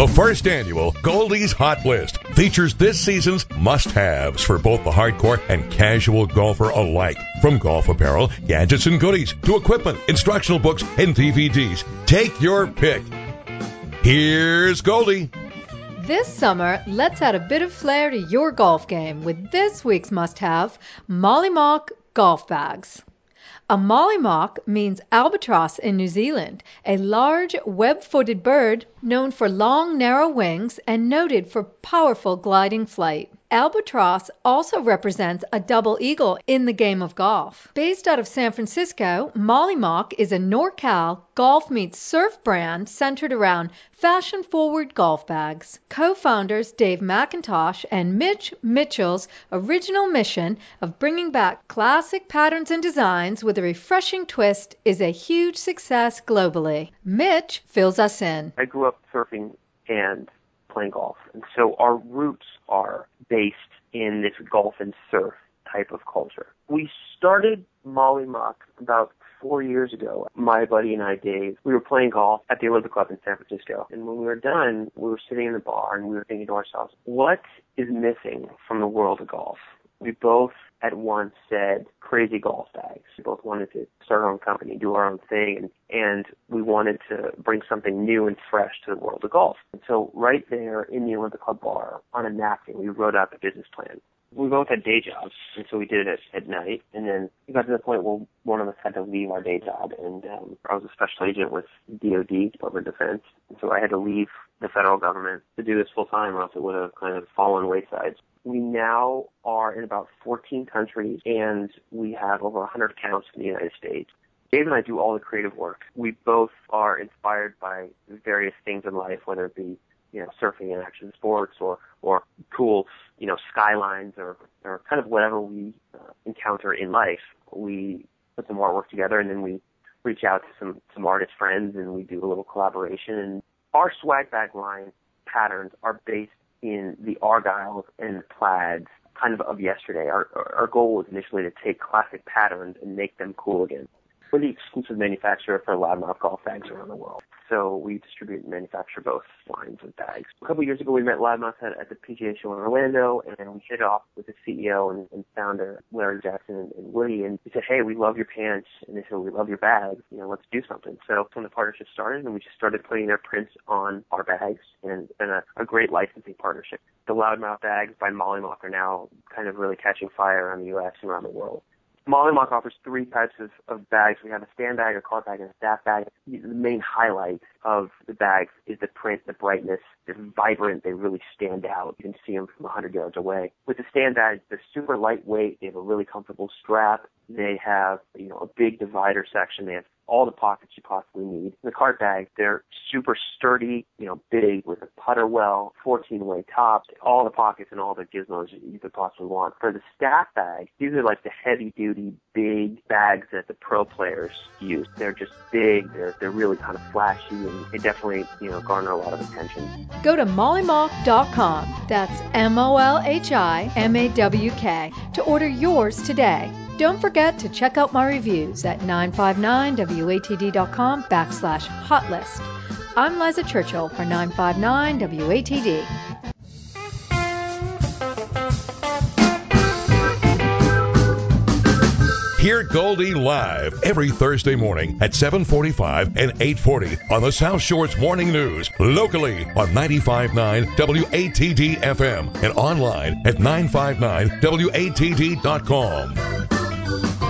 The first annual Goldie's Hot List features this season's must-haves for both the hardcore and casual golfer alike. From golf apparel, gadgets and goodies, to equipment, instructional books, and DVDs. Take your pick. Here's Goldie. This summer, let's add a bit of flair to your golf game with this week's must-have, Molhimawk golf bags. A mollymawk means albatross in New Zealand, a large web-footed bird known for long narrow wings and noted for powerful gliding flight. Albatross also represents a double eagle in the game of golf. Based out of San Francisco, Molhimawk is a NorCal golf meets surf brand centered around fashion forward golf bags. Co founders Dave McIntosh and Mitch Mitchell's original mission of bringing back classic patterns and designs with a refreshing twist is a huge success globally. Mitch fills us in. I grew up surfing and playing golf. And so our roots are based in this golf and surf type of culture. We started Molhimawk about four years ago. My buddy and I, Dave, we were playing golf at the Olympic Club in San Francisco. And when we were done, we were sitting in the bar and we were thinking to ourselves, what is missing from the world of golf? We both at once said crazy golf bags. We both wanted to start our own company, do our own thing, and, and we wanted to bring something new and fresh to the world of golf. And so right there in the Olympic Club bar on a napkin, we wrote out the business plan. We both had day jobs, and so we did it at, at night. And then we got to the point where one of us had to leave our day job, and um, I was a special agent with DoD, Department of Defense, and so I had to leave the federal government to do this full time, or else it would have kind of fallen wayside. We now are in about 14 countries and we have over 100 accounts in the United States. Dave and I do all the creative work. We both are inspired by various things in life, whether it be, you know, surfing and action sports or, or cool, you know, skylines or, or kind of whatever we uh, encounter in life. We put some artwork together and then we reach out to some, some artist friends and we do a little collaboration. And our swag bag line patterns are based in the argyles and plaids kind of of yesterday. Our, our goal was initially to take classic patterns and make them cool again. We're the exclusive manufacturer for loudmouth golf bags around the world. So we distribute and manufacture both lines of bags. A couple years ago, we met Loudmouth at, at the PGA Show in Orlando, and we hit it off with the CEO and, and founder, Larry Jackson and, and Woody, and we said, hey, we love your pants, and they said, we love your bags, you know, let's do something. So when the partnership started, and we just started putting their prints on our bags, and it's been a, a great licensing partnership. The Loudmouth bags by Molhimawk are now kind of really catching fire around the U.S. and around the world. Molhimawk offers three types of, of bags. We have a stand bag, a cart bag, and a staff bag. The main highlight of the bags is the print, the brightness. They're vibrant. They really stand out. You can see them from 100 yards away. With the stand bags, they're super lightweight. They have a really comfortable strap. They have, you know, a big divider section. They have all the pockets you possibly need. The cart bag, they're super sturdy, you know, big with a putter well, 14 way top, all the pockets and all the gizmos you could possibly want. For the staff bag, these are like the heavy duty, big bags that the pro players use. They're just big, they're, they're really kind of flashy, and they definitely, you know, garner a lot of attention. Go to molhimawk.com, that's M O L H I M A W K, to order yours today. Don't forget to check out my reviews at 959watd.com backslash hotlist. I'm Liza Churchill for 959 WATD. Hear Goldie live every Thursday morning at 745 and 840 on the South Shore's Morning News, locally on 95.9 WATD FM and online at 959watd.com. Thank you.